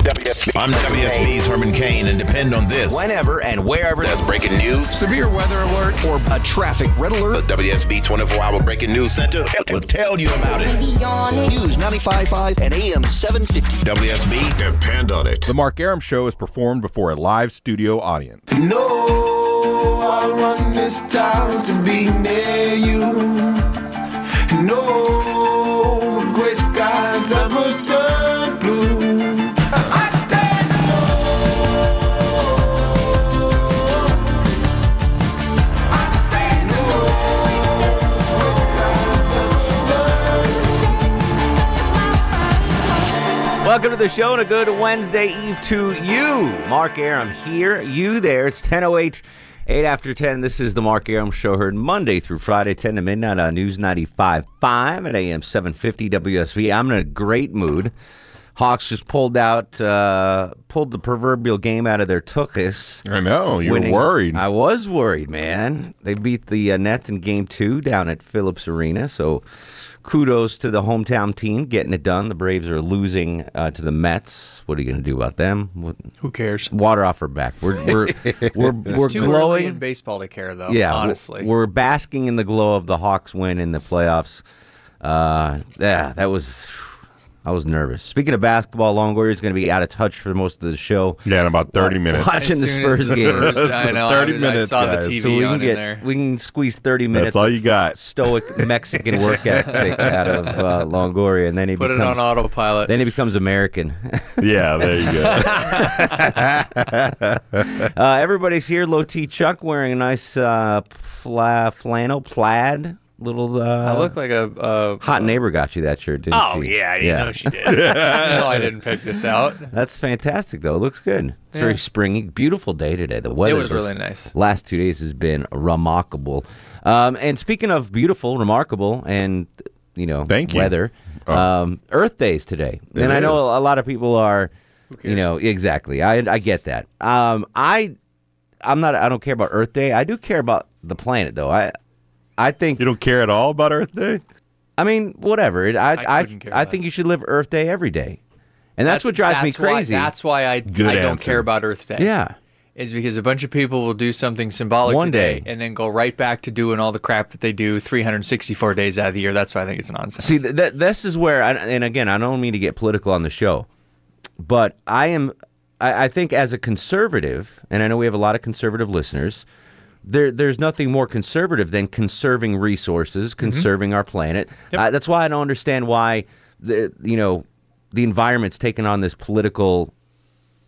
I'm WSB's Herman Cain, and depend on this. Whenever and wherever There's breaking news. severe weather alert, or a traffic red alert. The WSB 24 Hour Breaking News Center will tell you about it. News 95.5 and AM 750. WSB, Depend on it. The Mark Arum Show is performed before a live studio audience. No, I want this town to be near you. No gray skies ever turn Welcome to the show and a good Wednesday Eve to you. Mark Arum here, you there. It's 10.08, 8 after 10. This is the Mark Arum Show heard Monday through Friday, 10 to midnight on News 95.5 at AM 750 WSB. I'm in a great mood. Hawks just pulled out, uh, pulled the proverbial game out of their tuchus. I know you're winning- worried. I was worried, man. They beat the uh, Nets in Game Two down at Phillips Arena. So, kudos to the hometown team getting it done. The Braves are losing uh, to the Mets. What are you going to do about them? What, Who cares? water off our back. We're we're we're, we're Too early in baseball to care, though. Yeah, we're- honestly. we're basking in the glow of the Hawks win in the playoffs. Uh, yeah, that was. I was nervous. Speaking of basketball, Longoria is going to be out of touch for most of the show. yeah, in about 30 minutes. Watching As the Spurs the game. Spurs- I know. 30 I, was- minutes, I saw guys. the TV so we on can in get there. we can squeeze thirty minutes. That's all of you got. Stoic Mexican work ethic out of uh, Longoria, and then he Put it becomes on autopilot. then he becomes American. yeah, there you go. uh, everybody's here. Low T Chuck wearing a nice uh, fla- flannel plaid little. Uh, I look like a. Uh, hot neighbor got you that shirt, didn't Oh she? yeah, I didn't know she did. no, I didn't pick this out. That's fantastic, though. It looks good. It's Yeah. very springy. Beautiful day today. The weather was really nice. Last two days has been remarkable. Um, and speaking of beautiful, remarkable, and you know, Thank you. weather. Oh. Um, Earth Days today, It and I know a lot of people are, you know, exactly. I I get that. Um, I I'm not. I don't care about Earth Day. I do care about the planet, though. I I think You don't care at all about Earth Day? I mean, whatever. It, I I I, I think you should live Earth Day every day, and that's, what drives me that's why- crazy. that's why I, Good I don't care about Earth Day. yeah. Is because a bunch of people will do something symbolic One today day. and then go right back to doing all the crap that they do 364 days out of the year. That's why I think it's nonsense. See, th- th- this is where, I, and again, I don't mean to get political on the show, but I am, I, I think as a conservative, and I know we have a lot of conservative listeners, there, there's nothing more conservative than conserving resources, conserving our planet. Uh, that's why I don't understand why, the, you know, the environment's taken on this political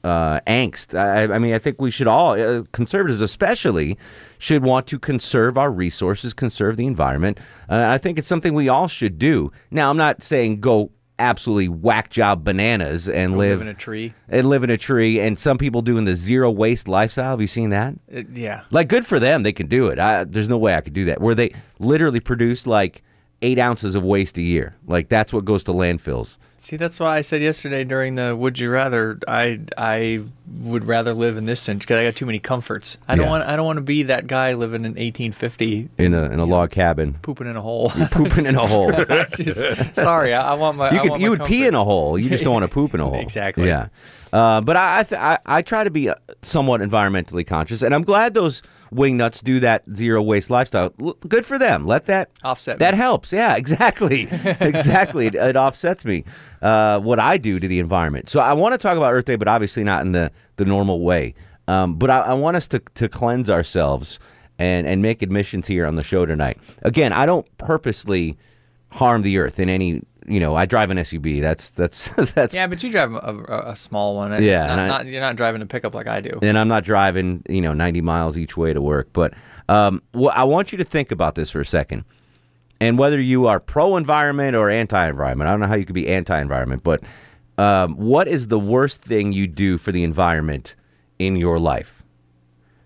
uh, angst. I, I mean, I think we should all, uh, conservatives especially, should want to conserve our resources, conserve the environment. Uh, I think it's something we all should do. Now, I'm not saying go absolutely whack job bananas and live, live in a tree. and live in a tree. And some people doing the zero waste lifestyle. Have you seen that? It- yeah. Like, good for them. They can do it. I, there's no way I could do that. Where they literally produce like eight ounces of waste a year. Like that's what goes to landfills. See, that's why I said yesterday during the "Would you rather?" I I would rather live in this century because I got too many comforts. I don't Yeah. want I don't want to be that guy living in 1850 in a in a log cabin, pooping in a hole. pooping in a hole. Just- sorry, I, I want my. You could you would pee in a hole. You just don't want to poop in a hole. Exactly. Yeah. Uh, but I I, th- I I try to be uh, somewhat environmentally conscious, and I'm glad those wingnuts do that zero waste lifestyle. Good for them. Let that Offset That me. helps. Yeah, exactly, exactly. It, it offsets me uh, what I do to the environment. So I want to talk about Earth Day, but obviously not in the the normal way. Um, but I, I want us to to cleanse ourselves and and make admissions here on the show tonight. Again, I don't purposely harm the earth in any. You know, I drive an SUV. That's that's that's Yeah, but you drive a, a, small one. Yeah, not, I- not- you're not driving a pickup like I do. and I'm not driving, you know, 90 miles each way to work. But um, well, I want you to think about this for a second. And whether you are pro environment or anti environment, I don't know how you could be anti environment, but Um, what is the worst thing you do for the environment in your life?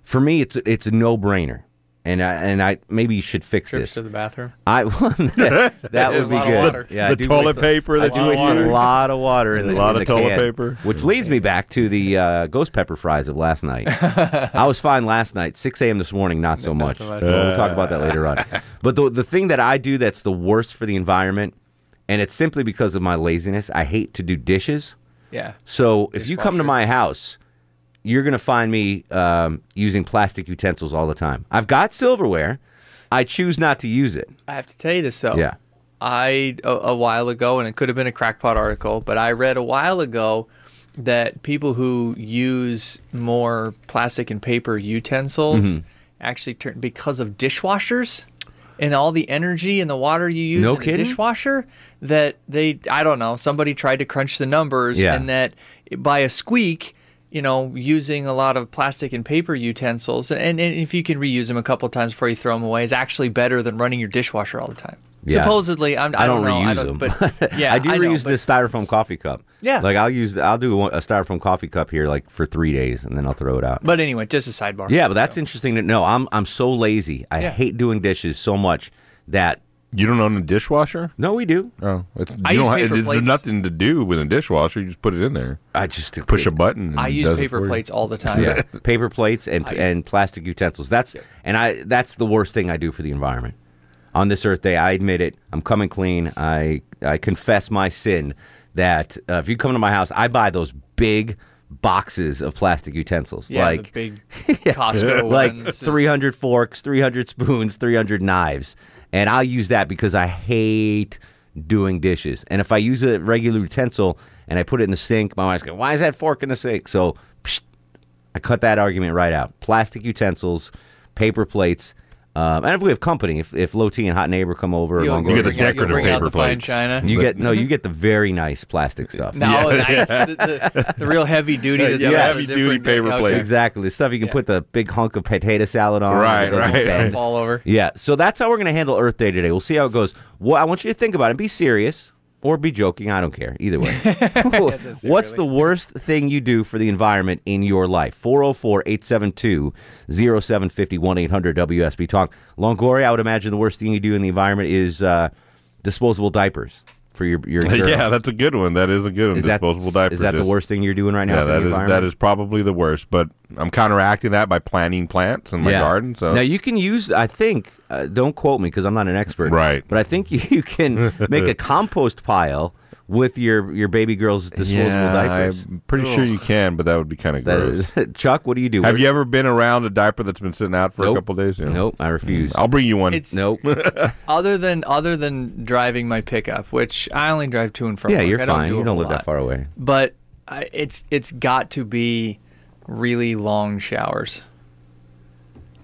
For me, it's it's a no brainer, and I and I maybe you should fix Trips this. to the bathroom. I that, that would be good. water. Yeah, The toilet waste a- paper I that do you waste a lot of water in A the lot in of the toilet can, paper. which leads me back to the uh, ghost pepper fries of last night. I was fine last night. 6 a.m. this morning, not so much. so much. Well, we'll talk about that later on. But the the thing that I do that's the worst for the environment, and it's simply because of my laziness. I hate to do dishes. Yeah. So if you come to my house, you're gonna find me um, using plastic utensils all the time. I've got silverware. I choose not to use it. I have to tell you this though. Yeah. I a, a while ago, and it could have been a crackpot article, but I read a while ago that people who use more plastic and paper utensils Mm-hmm. actually turn because of dishwashers and all the energy and the water you use No in kidding? the dishwasher that they I don't know somebody tried to crunch the numbers Yeah. and that by a squeak you know using a lot of plastic and paper utensils and, and if you can reuse them a couple times before you throw them away is actually better than running your dishwasher all the time Yeah. supposedly I'm, I, I don't, know, reuse I don't, them. but yeah I do know, reuse but- this styrofoam coffee cup. Yeah. like I'll use I'll do a styrofoam coffee cup here like for three days and then I'll throw it out. but anyway just a sidebar yeah, but that's interesting to know. I'm I'm so lazy. I Yeah. hate doing dishes so much that You don't own a dishwasher? no, we do. Oh, it's, you I use don't have, paper there's plates. nothing to do with a dishwasher. You just put it in there, I just push a button. And I it use does it paper for you. plates all the time yeah, paper plates and I- and plastic utensils. That's and I that's the worst thing I do for the environment. On this Earth Day, I admit it. I'm coming clean. I I confess my sin that uh, if you come to my house, I buy those big boxes of plastic utensils, yeah like the big Costco like ones is- 300 forks, 300 spoons, 300 knives. And I'll use that because I hate doing dishes. And if I use a regular utensil and I put it in the sink, my wife's going, why is that fork in the sink? So psh, I cut that argument right out. Plastic utensils, paper plates. Um, and if we have company, if, if Low T and Hot Neighbor come over, You'll, along You get the bring out, you'll decorative bring out paper the fine plates. china. you get no, you get the very nice plastic stuff. No, nice. The, the, the real heavy duty. That's Yeah, got heavy the duty different- paper okay. plate. Exactly. The stuff you can Yeah. put the big hunk of potato salad on. Right, It doesn't right, bend. right. Fall over. Yeah, so that's how we're going to handle Earth Day today. We'll see how it goes. Well, I want you to think about it. Be serious or be joking. I don't care. Either way. What's the worst thing you do for the environment in your life? 404 872 0750 800 WSB Talk. Longoria, I would imagine the worst thing you do in the environment is uh, disposable diapers for your, your girl. yeah, that's a good one. That is a good one. Is that- Disposable diapers. Is that the worst thing you're doing right now Yeah, that is that is probably the worst. But I'm counteracting that by planting plants in my garden. So now you can use. I think. Uh, don't quote me because I'm not an expert. Right. But I think you, you can make a compost pile with your your baby girl's disposable yeah, diapers. I'm pretty sure you can, but that would be kind of gross. is- Chuck, what do you do? Have What- you ever been around a diaper that's been sitting out for Nope. a couple days? Yeah. Nope, I refuse. Mm. I'll bring you one. It's Nope. other than other than driving my pickup, which I only drive to and from. yeah, work. you're I don't fine. do a You don't whole live that far away. But I, it's it's got to be really long showers.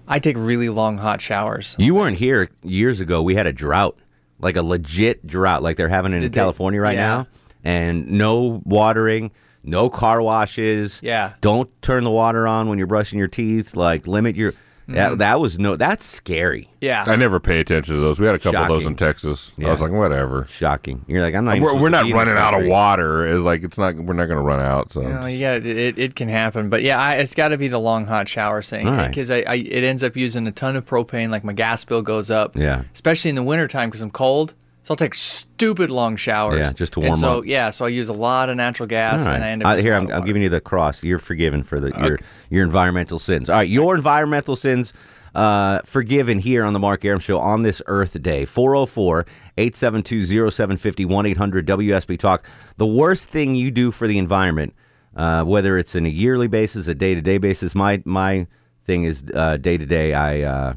I take really long hot showers. You weren't here years ago. We had a drought, like a legit drought, like they're having in Did they- California right yeah. now, and no watering, no car washes. Yeah. Don't turn the water on when you're brushing your teeth. Like limit your. Mm-hmm. That that was no. That's scary. Yeah. I never pay attention to those. We had a couple of those in Texas. Yeah. I was like, whatever. Shocking. You're like I'm not. We're, we're not be in this running out of water. It's like it's not. We're not going to run out. So You know, you it, it. can happen, but yeah, I, it's got to be the long hot shower thing All right. because I, I it ends up using a ton of propane. Like my gas bill goes up. Yeah. Especially in the wintertime because I'm cold, so I'll take stupid long showers. Yeah, just to And warm so, up. Yeah, so I use a lot of natural gas, right. and I end up here, I'm, I'm giving you the cross. You're forgiven for the your your environmental sins. All right, your environmental sins uh, forgiven here on the Mark Arum Show on this Earth Day. 404 872 0750 1 800 WSB Talk. The worst thing you do for the environment, uh, whether it's in a yearly basis, a day to day basis, my, my thing is day to day. I. Uh,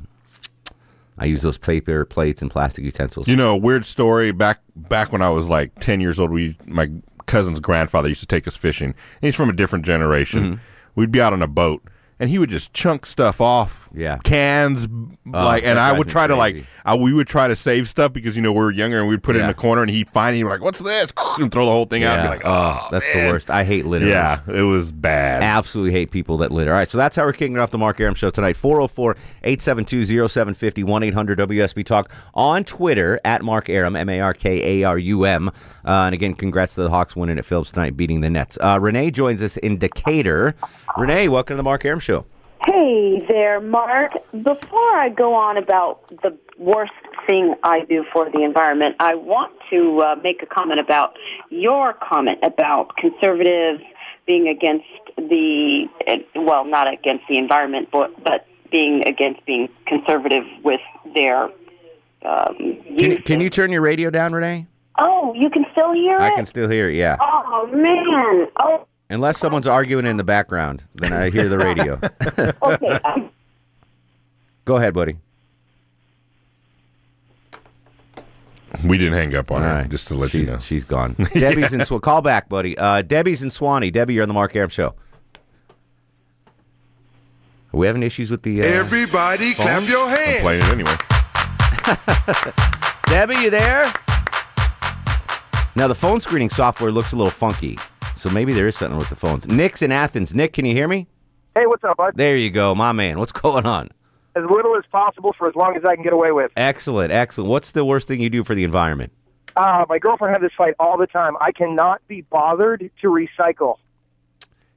I use those paper plates and plastic utensils. You know, weird story. Back back when I was like ten years old, we my cousin's grandfather used to take us fishing. He's from a different generation. Mm-hmm. We'd be out on a boat, and he would just chunk stuff off. Yeah. cans like, that and I would try to like. I, we would try to save stuff because you know we were younger and we'd put it in Yeah. the corner, and he'd find it. He'd be like, "What's this?" and throw the whole thing out. And be like, "Oh, that's man." the worst. I hate litter. Yeah, it was bad. Absolutely hate people that litter. All right, so that's how we're kicking off the Mark Arum Show tonight. 404 872 0750 1 800 WSB Talk on Twitter at Mark Arum, M A R K A R U M. Uh, and again, congrats to the Hawks winning at Phillips tonight, beating the Nets. Uh, Renee joins us in Decatur. Renee, welcome to the Mark Arum Show. Hey there, Mark. Before I go on about the worst thing I do for the environment, I want to uh, make a comment about your comment about conservatives being against the, eh, well, not against the environment, but, but being against being conservative with their um, Can, you- can you turn your radio down, Renee? Oh, you can still hear I it? can still hear it, yeah. Oh, man. Oh, Unless someone's arguing in the background, then I hear the radio. okay. Um. Go ahead, buddy. We didn't hang up on All her, right. just to let she's, you know. She's gone. Debbie's in Swan. Call back, buddy. Uh, Debbie's in Suwanee. Debbie, you're on the Mark Arum Show. Are we having issues with the. Uh, Everybody clap your I'm hands. playing it anyway. Debbie, you there? Now, the phone screening software looks a little funky, so maybe there is something with the phones. Nick's in Athens. Nick, can you hear me? Hey, what's up, bud? There you go, my man. What's going on? As little as possible for as long as I can get away with. Excellent, excellent. What's the worst thing you do for the environment? Uh, my girlfriend had this fight all the time. I cannot be bothered to recycle.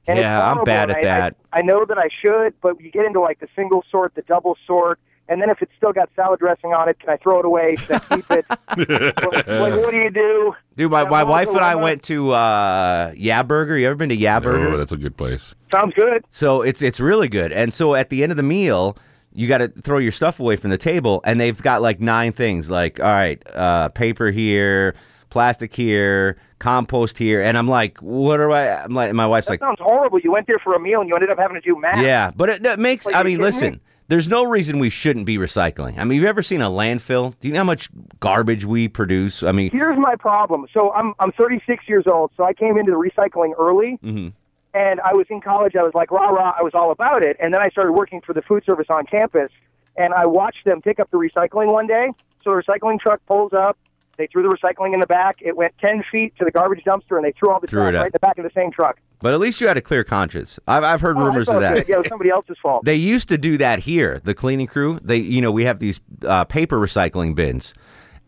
And Yeah, I'm bad at I- that. I, I know that I should, but you get into like the single sort, the double sort, and then if it's still got salad dressing on it, can I throw it away? Should I keep it? like, like, what do you do? Dude, my, my wife and I went to uh, Yeah Burger. You ever been to Yeah Burger? Oh, that's a good place. Sounds good. So it's it's really good. And so at the end of the meal, you got to throw your stuff away from the table, and they've got like nine things. Like, all right, uh, paper here, plastic here, compost here, and I'm like, what do I? I'm like, my wife's That like, sounds horrible. You went there for a meal and you ended up having to do math. yeah, but it, it makes. Like, I you mean, kidding me? There's no reason we shouldn't be recycling. I mean, you've ever seen a landfill? Do you know how much garbage we produce? I mean, Here's my problem. So I'm I'm 36 years old. So I came into the recycling early, Mhm. and I was in college. I was like rah rah. I was all about it, and then I started working for the food service on campus, and I watched them pick up the recycling one day. So the recycling truck pulls up. They threw the recycling in the back. It went 10 feet to the garbage dumpster, and they threw all the Threw trash right in the back of the same truck. but at least you had a clear conscience. I've I've heard Oh, rumors of that. good. Yeah, it was somebody else's fault. They used to do that here, the cleaning crew. They, you know, we have these uh, paper recycling bins,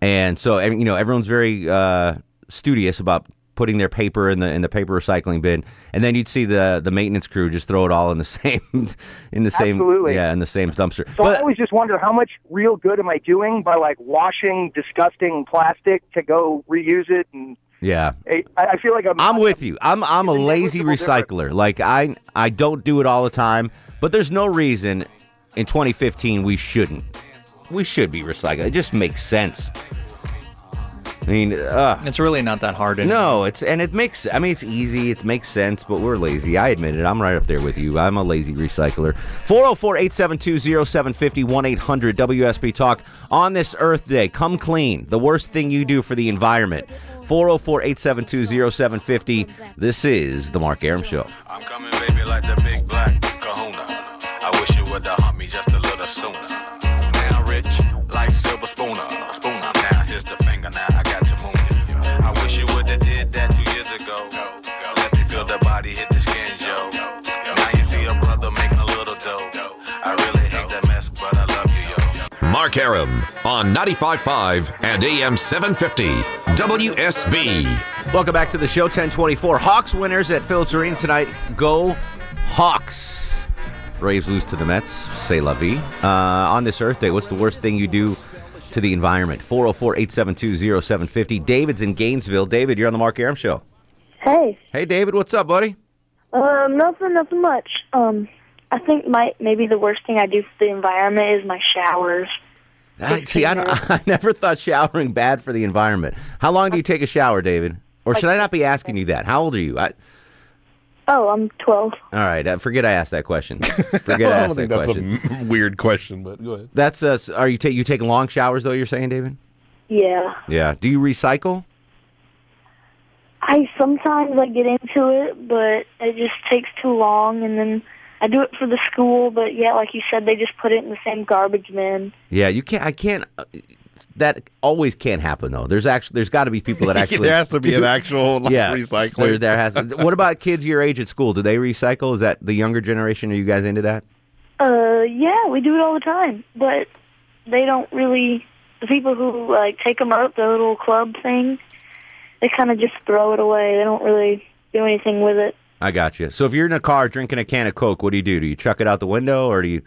and so you know, everyone's very uh, studious about putting their paper in the in the paper recycling bin, and then you'd see the the maintenance crew just throw it all in the same in the same Absolutely. yeah in the same dumpster. So I but always just wonder how much real good am I doing by like washing disgusting plastic to go reuse it and yeah, I, I feel like I'm. I'm with you. I'm I'm a lazy negligible difference. recycler. Like I I don't do it all the time, but there's no reason in 2015 we shouldn't. We should be recycling. It just makes sense. I mean, uh, It's really not that hard. anymore. no, it's and it makes. I mean, it's easy. It makes sense, but we're lazy. I admit it. I'm right up there with you. I'm a lazy recycler. 404-872-0750 1-800 WSB Talk on this Earth Day. Come clean. The worst thing you do for the environment. 404-872-0750. This is the Mark Arum Show. I'm coming, baby, like the big black kahuna. I wish you would have humped me just a little sooner. Mark Arum on 95.5 and AM 750 WSB. Welcome back to the show. 1024 Hawks winners at Phillips Arena tonight. Go Hawks. Braves lose to the Mets. Say la vie. Uh, on this Earth Day, what's the worst thing you do to the environment? 404 872 0750. David's in Gainesville. David, you're on the Mark Arum Show. Hey, Hey, David, what's up, buddy? um, nothing, nothing much. Um, I think my maybe the worst thing I do for the environment is my showers. I, see, I, don't- I never thought showering bad for the environment. How long do you take a shower, David? Or should I not be asking you that? How old are you? I, Oh, I'm 12. all right, uh, forget I asked that question. Forget I I asked don't think that that's question. a m- weird question, but go ahead. That's uh, are you take you take long showers though? You're saying, David? Yeah. Yeah. Do you recycle? I sometimes I get into it, but it just takes too long, and then I do it for the school, but yeah, like you said, they just put it in the same garbage bin. Yeah, you can't. I can't. uh, That always can't happen though. There's actually there's got to be people that actually there has to be do- an actual like, yeah recycling. There, there has. what about kids your age at school? Do they recycle? Is that the younger generation? Are you guys into that? Uh, yeah, we do it all the time, but they don't really. The people who like take them out, the little club thing, they kind of just throw it away. They don't really do anything with it. I got you. So if you're in a car drinking a can of Coke, what do you do? Do you chuck it out the window, or do you?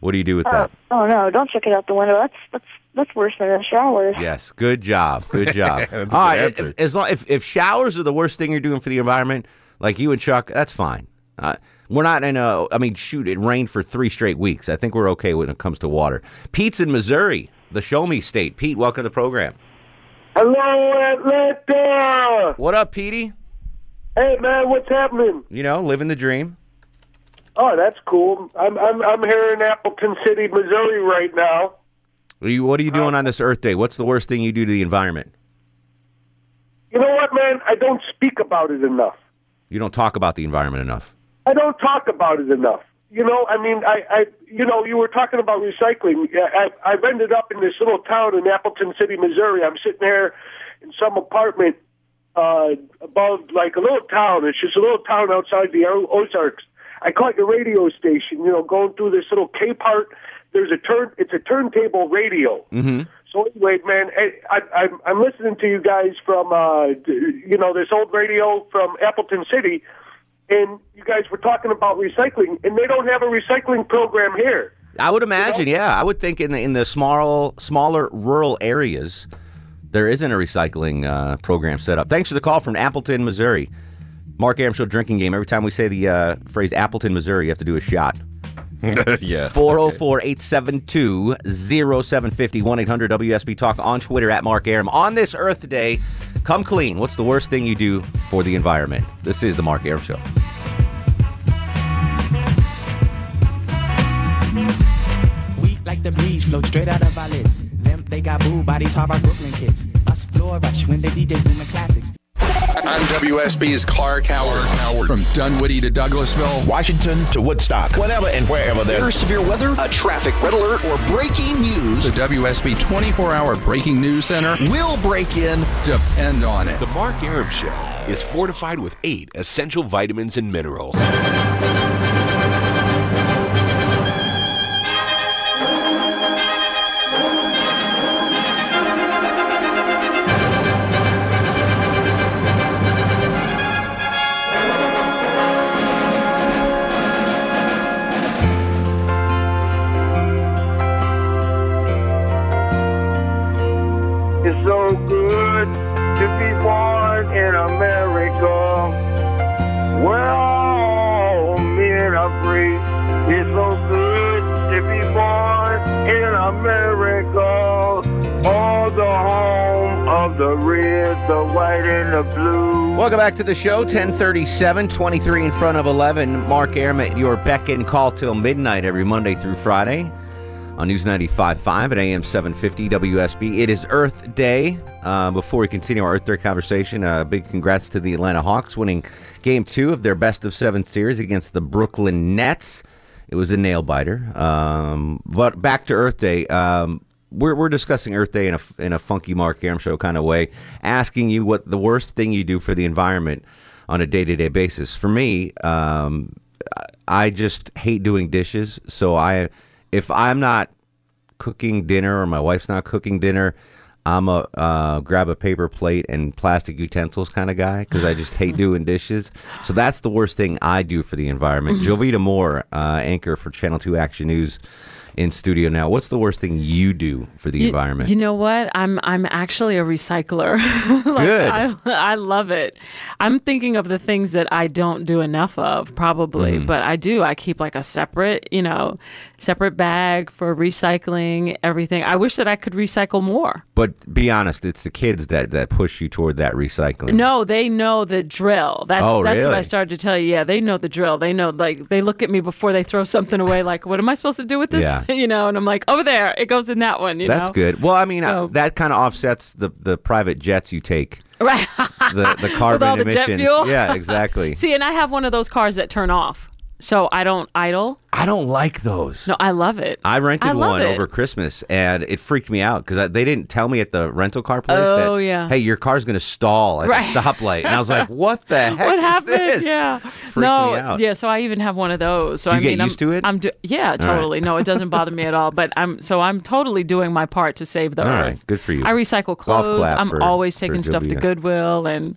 What do you do with Oh, that? oh no! Don't chuck it out the window. That's that's that's worse than a shower. Yes, good job, good job. That's a All good right, answer. if, as long if, if showers are the worst thing you're doing for the environment, like you and Chuck, that's fine. Uh, we're not in a. I mean, shoot, it rained for three straight weeks. I think we're okay when it comes to water. Pete's in Missouri, the Show Me State. Pete, welcome to the program. Hello, Atlanta. What up, Petey? Hey, man, what's happening? You know, living the dream. Oh, that's cool. I'm I'm I'm here in Appleton City, Missouri, right now. What are you, what are you uh, doing on this Earth Day? What's the worst thing you do to the environment? You know what, man? I don't speak about it enough. You don't talk about the environment enough. I don't talk about it enough. You know, I mean, I, I, you know, you were talking about recycling. I, I've ended up in this little town in Appleton City, Missouri. I'm sitting there in some apartment uh, above, like a little town. It's just a little town outside the Ozarks. I caught your radio station. You know, going through this little K part. There's a turn. It's a turntable radio. Mm-hmm. So anyway, man, I, I, I'm I'm listening to you guys from uh, you know this old radio from Appleton City, and you guys were talking about recycling, and they don't have a recycling program here. I would imagine, yeah. I would think in the in the small, smaller rural areas, there isn't a recycling uh, program set up. Thanks for the call from Appleton, Missouri. Mark Arum Show drinking game. Every time we say the uh, phrase Appleton, Missouri, you have to do a shot. yeah. 404 872 0750 1 800 WSB Talk on Twitter at Mark Arum. On this Earth Day, come clean. What's the worst thing you do for the environment? This is the Mark Arum Show. We like the breeze, float straight out of our lids. Them, they got boo bodies, Harvard Brooklyn kids. Us floor rush when they DJ booming classics. I'm WSB's Clark Howard. From Dunwoody to Douglasville, Washington to Woodstock, whenever and wherever there There's severe weather, a traffic red alert, or breaking news. the WSB 24 hour breaking news center will break in. Depend on it. The Mark Arum Show is fortified with eight essential vitamins and minerals. And the blue. Welcome back to the show. 1037, 23 in front of 11. Mark Arum your beck and call till midnight every Monday through Friday on News 95.5 at AM 750 WSB. It is Earth Day. Uh, before we continue our Earth Day conversation, a big congrats to the Atlanta Hawks winning game two of their best of seven series against the Brooklyn Nets. It was a nail biter. Um, but back to Earth Day. Um, we're, we're discussing Earth Day in a, in a funky Mark Arum show kind of way, asking you what the worst thing you do for the environment on a day to day basis. For me, um, I just hate doing dishes. So I, if I'm not cooking dinner or my wife's not cooking dinner, I'm a uh, grab a paper plate and plastic utensils kind of guy because I just hate doing dishes. So that's the worst thing I do for the environment. Jovita Moore, uh, anchor for Channel Two Action News, in studio now. What's the worst thing you do for the You- environment? You know what? I'm I'm actually a recycler. Like, Good. I, I love it. I'm thinking of the things that I don't do enough of, probably, Mhm. but I do. I keep like a separate, you know, separate bag for recycling everything. I wish that I could recycle more. but be honest, it's the kids that that push you toward that recycling. No, they know the drill. That's Oh, that's what I started to tell you. Yeah, they know the drill. They know like they look at me before they throw something away. Like, what am I supposed to do with this? Yeah. you know, and I'm like, over there, it goes in that one. You That's know? good. Well, I mean, uh, So- that kind of offsets the the private jets you take. Right. The the carbon all the jet emissions. fuel? Yeah, exactly. See, and I have one of those cars that turn off. So I don't idle. I don't like those. No, I love it. I rented I one it. over Christmas, and it freaked me out because they didn't tell me at the rental car place Oh, that, yeah. hey, your car's going to stall at Right. the stoplight. And I was like, what the heck what happened? this? Yeah. Freaked no, me out. yeah. So I even have one of those. So Do I get mean, I'm, used to it? I'm do- yeah, right. totally. No, it doesn't bother me at all. But I'm so I'm totally doing my part to save the All earth. right, good for you. I recycle clothes. I'm always taking stuff to Goodwill and.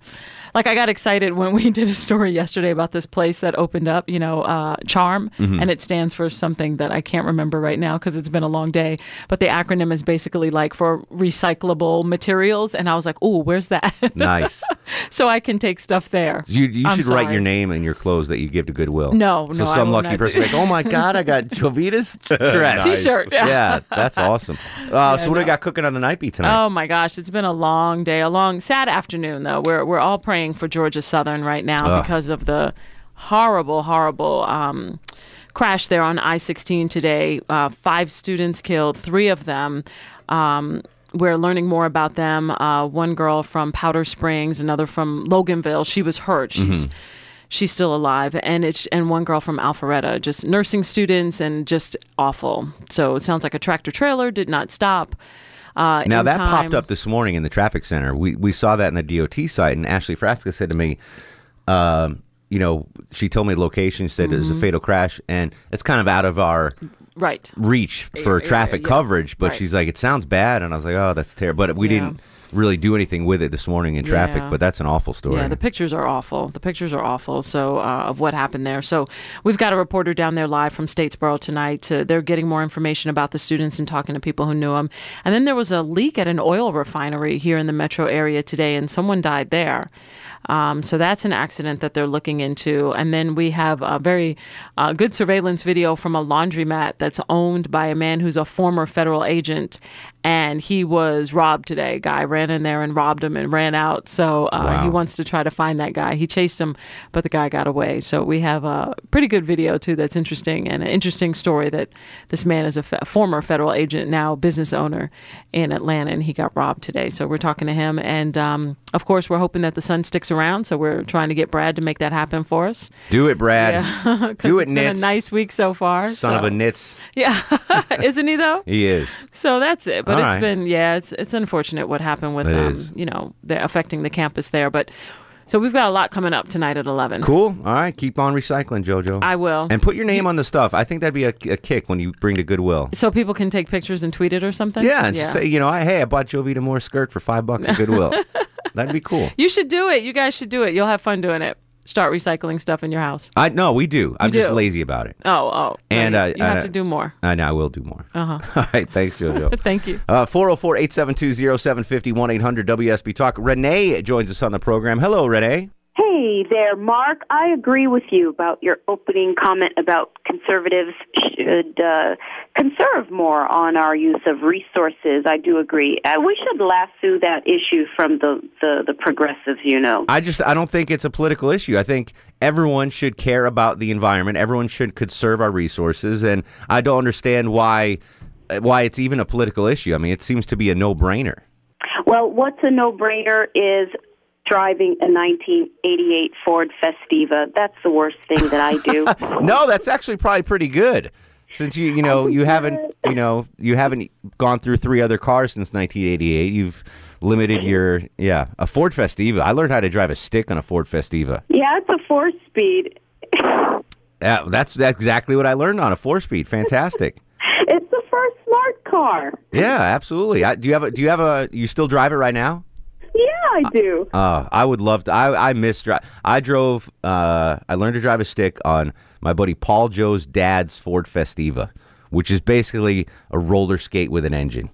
Like I got excited when we did a story yesterday about this place that opened up, you know, uh, Charm, Mhm. and it stands for something that I can't remember right now because it's been a long day. But the acronym is basically like for recyclable materials, and I was like, oh, where's that?" Nice. so I can take stuff there. You, you should write your name and your clothes that you give to Goodwill. No, so no, I some lucky person like, oh my god, I got Jovita's dress. T-shirt. Yeah, that's awesome. Uh, so what do we got cooking on the night beat tonight? Oh my gosh, it's been a long day, a long sad afternoon though. We're we're all praying for Georgia Southern right now Ugh. because of the horrible, horrible um, crash there on I-16 today. Uh, five students killed, three of them. Um, we're learning more about them. Uh, one girl from Powder Springs, another from Loganville. She was hurt. She's Mm-hmm. she's still alive, and it's and one girl from Alpharetta, just nursing students, and just awful. So it sounds like a tractor trailer did not stop. Uh, Now that time. popped up this morning in the traffic center. We we saw that in the DOT site, and Ashley Frasca said to me, um, you know, she told me the location, She said it was a Mhm. fatal crash, and it's kind of out of our right reach for traffic yeah. coverage. But Right. she's like, it sounds bad, and I was like, oh, that's terrible. But we Yeah. didn't really do anything with it this morning in traffic. Yeah. But that's an awful story. Yeah, the pictures are awful. The pictures are awful. So uh, of what happened there. So we've got a reporter down there live from Statesboro tonight. To, they're getting more information about the students and talking to people who knew them. And then there was a leak at an oil refinery here in the metro area today, and someone died there. Um, so that's an accident that they're looking into. And then we have a very uh, good surveillance video from a laundromat that's owned by a man who's a former federal agent. And he was robbed today. Guy ran in there and robbed him and ran out. So uh, he wants to try to find that guy. He chased him, but the guy got away. So we have a pretty good video too. That's interesting and an interesting story that this man is a fe- former federal agent, now business owner in Atlanta, and he got robbed today. So we're talking to him, and um, of course we're hoping that the sun sticks around. So we're trying to get Brad to make that happen for us. do it, Brad. Yeah, do it, it's been Nitz. a nice week so far. Son of a nits. Yeah, isn't he though? He is. So that's it. But All it's right. been yeah, it's it's unfortunate what happened with It um, you know, the affecting the campus there. But so we've got a lot coming up tonight at eleven. Cool. All right. Keep on recycling, JoJo. I will. And put your name on the stuff. I think that'd be a, a kick when you bring to Goodwill. So people can take pictures and tweet it or something. Yeah, and just say, you know, I, hey, I bought Jovita Moore skirt for five bucks at Goodwill. That'd be cool. You should do it. You guys should do it. You'll have fun doing it. Start recycling stuff in your house. I no, we do. I'm You just lazy about it. Oh, oh. And no, uh, you, you have uh, to do more. I know I will do more. Uh huh. All right, thanks, JoJo. Thank you. Uh, 404-872-0750, 1-800-WSB Talk. Renee joins us on the program. Hello, Renee. Hey there, Mark. I agree with you about your opening comment about conservatives should uh, conserve more on our use of resources. I do agree. Uh, we should lasso that issue from the, the, the progressives, you know. I just I don't think it's a political issue. I think everyone should care about the environment. Everyone should conserve our resources, and I don't understand why why it's even a political issue. I mean, it seems to be a no-brainer. Well, what's a no-brainer is driving a 1988 Ford Festiva. That's the worst thing that I do. no, that's actually probably pretty good. Since you you know oh, you haven't you know you haven't gone through three other cars since 1988, you've limited your yeah a Ford Festiva. I learned how to drive a stick on a Ford Festiva. yeah, it's a four-speed. Yeah, that's that's exactly what I learned on a four speed. Fantastic. It's the first smart car. yeah, absolutely. I, do you have a do you have a you still drive it right now? Yeah, I do. Uh, I would love to. I I miss drive. I drove. Uh, I learned to drive a stick on my buddy Paul Joe's dad's Ford Festiva, which is basically a roller skate with an engine.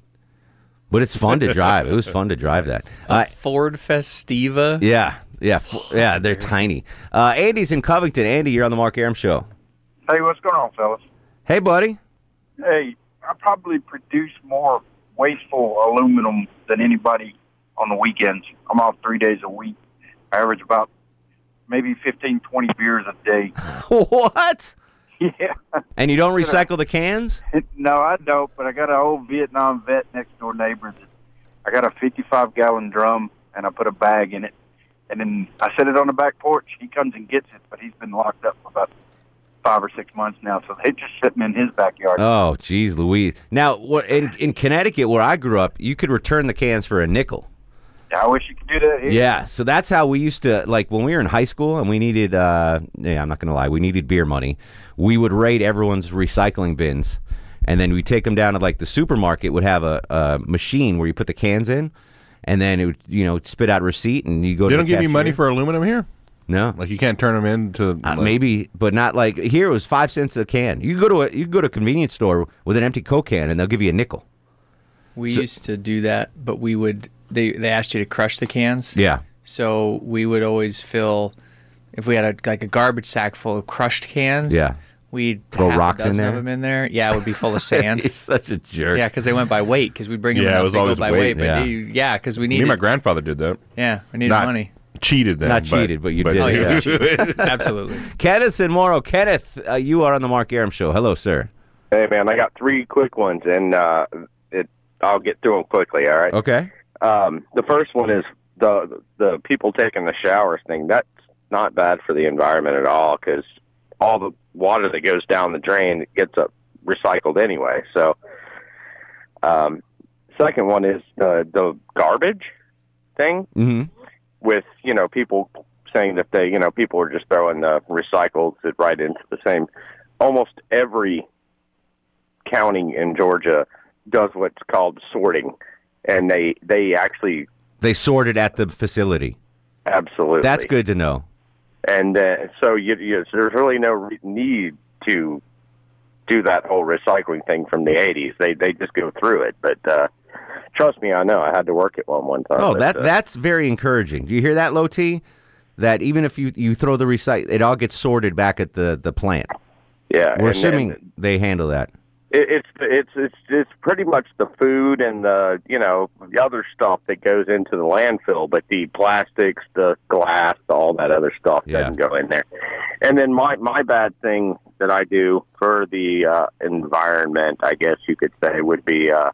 But it's fun to drive. It was fun to drive that. Uh, Ford Festiva. yeah, yeah, f- yeah. They're tiny. Uh, Andy's in Covington. Andy, you're on the Mark Arum show. Hey, what's going on, fellas? Hey, buddy. Hey, I probably produce more wasteful aluminum than anybody on the weekends. I'm off three days a week. I average about maybe 15, 20 beers a day. what? Yeah. And you don't recycle the cans? No, I don't, but I got an old Vietnam vet next door neighbor. I got a 55 gallon drum and I put a bag in it. And then I set it on the back porch. He comes and gets it, but he's been locked up for about five or six months now, so they just sit sitting in his backyard. Oh, geez, Louise. Now, what in in Connecticut, where I grew up, you could return the cans for a nickel. I wish you could do that. Here. Yeah, so that's how we used to like when we were in high school and we needed. uh Yeah, I'm not gonna lie, we needed beer money. We would raid everyone's recycling bins, and then we take them down to like the supermarket. Would have a, a machine where you put the cans in, and then it would you know spit out a receipt, and you go. They don't the give you money for aluminum here. No, like you can't turn them into Uh, maybe, but not like here. It was five cents a can. You go to a you go to a convenience store with an empty Coke can, and they'll give you a nickel. We So- used to do that, but we would they they asked you to crush the cans. Yeah. So we would always fill if we had a like a garbage sack full of crushed cans. Yeah. We'd Throw half a rocks in there? of them in there. Yeah, it would be full of sand. You're such a jerk. Yeah, because they went by weight. Because we bring them. Yeah, it was always by weight, weight. But yeah. you- yeah, because we Me needed. and my grandfather did that. Yeah, we needed Not money. Cheated them. Not cheated, but you did. Oh, yeah, yeah. Absolutely. Kenneth and Morrow. Kenneth, uh, you are on the Mark Arum show. Hello, sir. Hey man, I got three quick ones, and uh, it I'll get through them quickly. All right. Okay. Um, the first one is the the people taking the showers thing. That's not bad for the environment at all because all the water that goes down the drain gets up recycled anyway. So, um, second one is the the garbage thing Mm-hmm. with you know people saying that they you know people are just throwing the recycled right into the same. Almost every county in Georgia does what's called sorting, and they they actually They sorted at the facility. absolutely That's good to know. And uh, so you, you, there's really no re- need to do that whole recycling thing from the 80s. They they just go through it, but. uh Trust me, I know. I had to work at one one time. Oh, that uh, that's very encouraging. Do you hear that, Low T? That even if you, you throw the recycle, it all gets sorted back at the, the plant. Yeah, We're assuming and- they handle that. It, it's it's it's it's pretty much the food and the you know the other stuff that goes into the landfill, but the plastics, the glass, all that other stuff doesn't go in there. And then my my bad thing that I do for the uh, environment, I guess you could say, would be uh,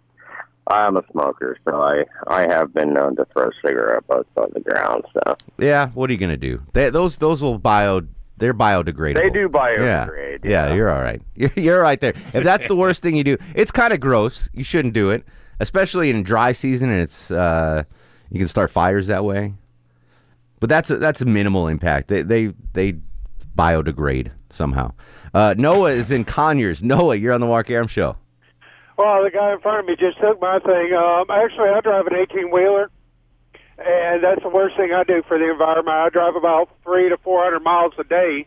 I'm a smoker, so I I have been known to throw cigarette butts on the ground. So Yeah, what are you gonna do? They, those those will bio. They're biodegradable. they do Yeah, biodegrade. yeah, you're all right. You're you're right there. If that's the worst thing you do, it's kind of gross. You shouldn't do it, especially in dry season, and it's uh, you can start fires that way. But that's a, that's a minimal impact. They they they biodegrade somehow. Uh, Noah is in Conyers. Noah, you're on the Mark Arum show. Well, the guy in front of me just took my thing. Um, actually, I drive an 18 wheeler, and that's the worst thing I do for the environment. I drive about three to 400 miles a day,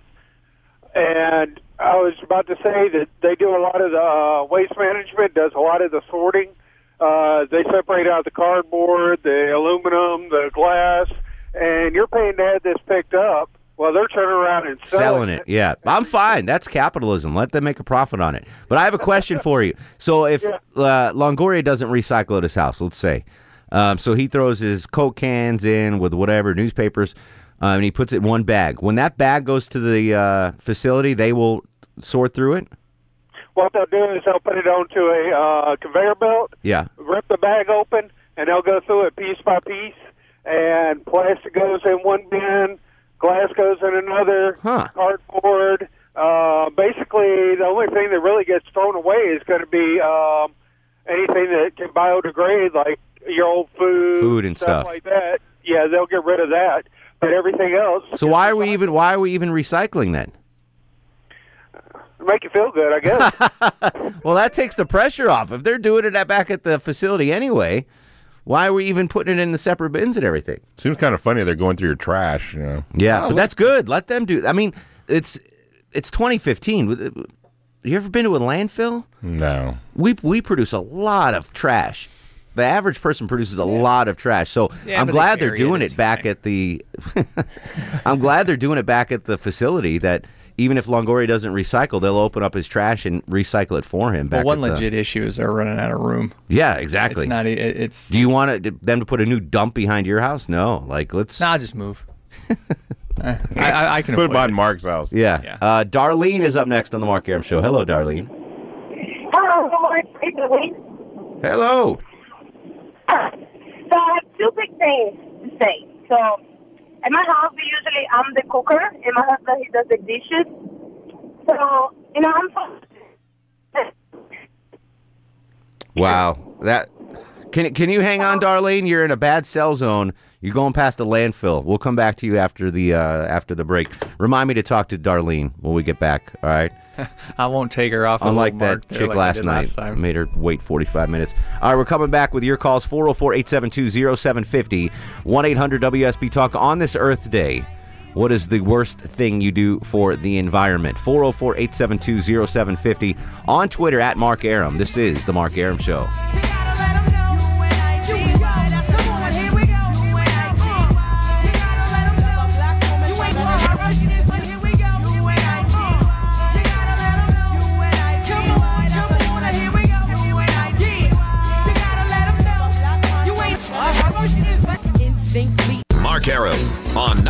and I was about to say that they do a lot of the uh, waste management, does a lot of the sorting. Uh, they separate out the cardboard, the aluminum, the glass, and you're paying to have this picked up. Well, they're turning around and selling, selling it. Yeah, I'm fine. That's capitalism. Let them make a profit on it. But I have a question for you. So if uh, Longoria doesn't recycle at his house, let's say, um, so he throws his Coke cans in with whatever newspapers, uh, and he puts it in one bag. When that bag goes to the uh, facility, they will sort through it. What they'll do is they'll put it onto a uh, conveyor belt, Yeah. rip the bag open, and they'll go through it piece by piece. And plastic goes in one bin, glass goes in another, cardboard. Uh, basically, the only thing that really gets thrown away is going to be um, anything that can biodegrade, like your old food, Food and stuff. like that. Yeah, they'll get rid of that. But everything else, So why are we even why are we even recycling then? make you feel good, I guess. Well, that takes the pressure off. If they're doing it at, back at the facility anyway, why are we even putting it in the separate bins and everything? Seems kind of funny they're going through your trash. You know. Yeah, Oh, but that's good. Let them do. I mean, it's it's 2015. You ever been to a landfill? No. We we produce a lot of trash. The average person produces a lot of trash. So Yeah, I'm glad they're bury it, doing it, it's back at the. I'm glad they're doing it back at the facility. That even if Longoria doesn't recycle, they'll open up his trash and recycle it for him. Well, one at the- legit issue is they're running out of room. Yeah, exactly. It's not. It, it's. Do you want it, them to put a new dump behind your house? No, like let's. Nah, just move. Eh, I, I, I can Put it avoid behind it. Mark's house. Yeah. Uh, Darlene is up next on the Mark Arum Show. Hello, Darlene. Hello, good morning. It's Louise. Hello. So I have two big things to say. So at my house, we usually I'm the cooker, and my husband he does the dishes. So, you know, I'm Wow, that can can you hang on, Darlene? You're in a bad cell zone. You're going past the landfill. We'll come back to you after the uh, after the break. Remind me to talk to Darlene when we get back. All right. I won't take her off. Unlike that chick like last night, Last made her wait 45 minutes. All right, we're coming back with your calls 404 872 0750 1 800 WSB Talk on this Earth Day. What is the worst thing you do for the environment? 404 872 0750 on Twitter at Mark Arum. This is The Mark Arum Show.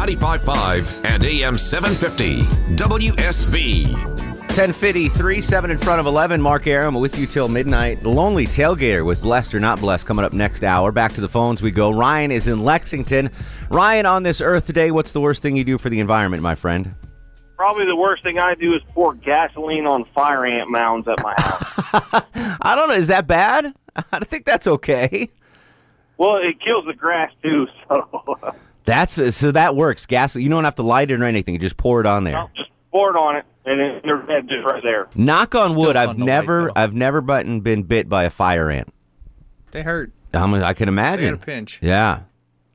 95.5 and AM 750 WSB. 1053, 7 in front of 11. Mark Arum with you till midnight. Lonely Tailgater with Blessed or Not Blessed coming up next hour. Back to the phones we go. Ryan is in Lexington. Ryan, on this Earth Day, what's the worst thing you do for the environment, my friend? Probably the worst thing I do is pour gasoline on fire ant mounds at my house. I don't know. Is that bad? I think that's okay. well, it kills the grass too, so That's so that works. Gas. You don't have to light it or anything. You just pour it on there. just pour it on it, and then they're dead just right there. Knock on Still wood. I've fun to never, I've never been been bit by a fire ant. They hurt. I'm, I can imagine. a pinch. Yeah.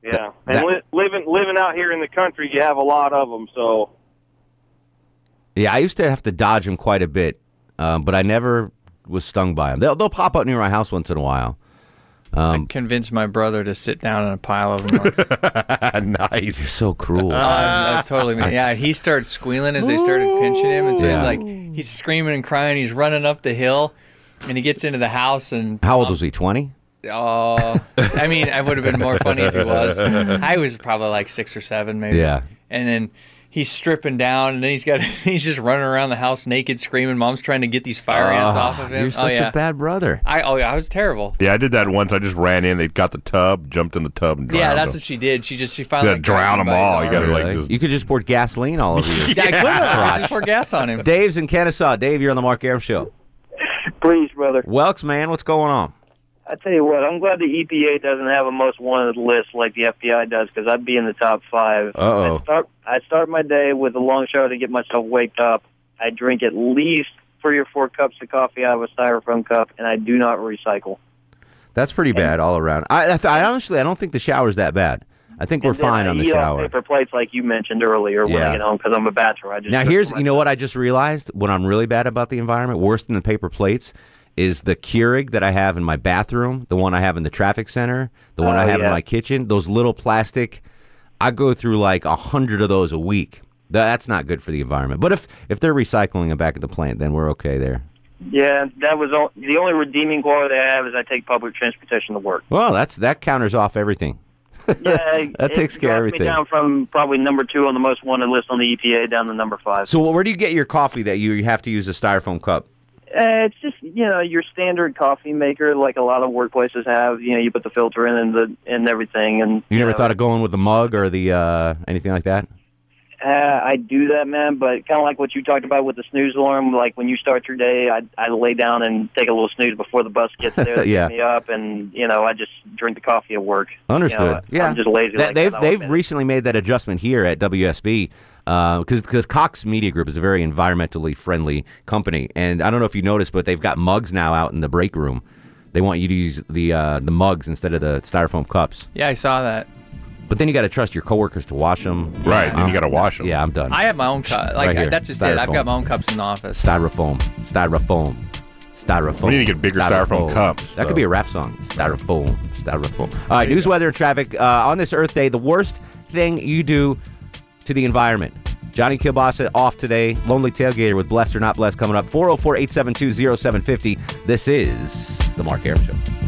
Yeah, That- and li- living living out here in the country, you have a lot of them. So Yeah, I used to have to dodge them quite a bit, um, but I never was stung by them. They'll, they'll pop up near my house once in a while. Um, Convinced my brother to sit down in a pile of them. Once. nice. You're so cruel. Oh, that's, that's totally me. Yeah, he starts squealing as they started pinching him, and so Yeah. he's like, he's screaming and crying. He's running up the hill, and he gets into the house, and How old was he? Twenty. oh, I mean, I would have been more funny if he was. I was probably like six or seven, maybe. Yeah. And then he's stripping down, and then he's got he's just running around the house naked, screaming. Mom's trying to get these fire ants Ah, off of him. You're such oh yeah. a bad brother. I oh yeah, I was terrible. Yeah, I did that once. I just ran in. They got the tub, jumped in the tub, and drowned Yeah, that's them. what she did. She just she You finally gotta like, grabbed drown them all. You gotta like just. You could just pour gasoline all over you. Yeah, I could have. Just pour gas on him. Dave's in Kennesaw. Dave, you're on the Mark Arum Show. Please, brother. Welks, man, what's going on? I tell you what, I'm glad the EPA doesn't have a most wanted list like the FBI does because I'd be in the top five. Uh-oh. I start, I start my day with a long shower to get myself waked up. I drink at least three or four cups of coffee out of a styrofoam cup, and I do not recycle. That's pretty bad all around. I, I, th- I honestly, I don't think the shower's that bad. I think we're fine I on the shower. paper plates like you mentioned earlier when Yeah. I get home because I'm a bachelor. I just Now here's, you know what I just realized? What I'm really bad about the environment, worse than the paper plates, is the Keurig that I have in my bathroom, the one I have in the traffic center, the one Oh, I have in my kitchen. Those little plastic, I go through like a hundred of those a week. That's not good for the environment. But if if they're recycling them back at the plant, then we're okay there. Yeah, that was all, the only redeeming quality I have is I take public transportation to work. Well, that's that counters off everything. Yeah, That it takes care of everything. Me down from probably number two on the most wanted list on the EPA down to number five. So where do you get your coffee that you have to use a styrofoam cup? Uh, it's just you know your standard coffee maker, like a lot of workplaces have. You know, you put the filter in and the and everything, and You never know, thought of going with the mug or the uh, anything like that? Uh, I do that, man, but kind of like what you talked about with the snooze alarm. Like when you start your day, I I lay down and take a little snooze before the bus gets there Yeah. me up, and you know I just drink the coffee at work. You know, Understood. yeah, I'm just lazy. That- like they've that. they've recently made that adjustment here at WSB because because Cox Media Group is a very environmentally friendly company, and I don't know if you noticed, but they've got mugs now out in the break room. They want you to use the uh, the mugs instead of the styrofoam cups. Yeah, I saw that. But then you got to trust your coworkers to wash them. Right, then you gotta wash them. Yeah, I'm done. I have my own cup. Like Right here. that's just it. I've Styrofoam. got my own cups in the office. styrofoam, styrofoam, styrofoam. We need to get bigger styrofoam cups, That could be a rap song. Styrofoam, styrofoam. All right, news, weather, and traffic uh, on this Earth Day. The worst thing you do to the environment. Johnny Kilbasa off today. Lonely Tailgater with Blessed or Not Blessed coming up. 404 872 0750. This is The Mark Arum Show.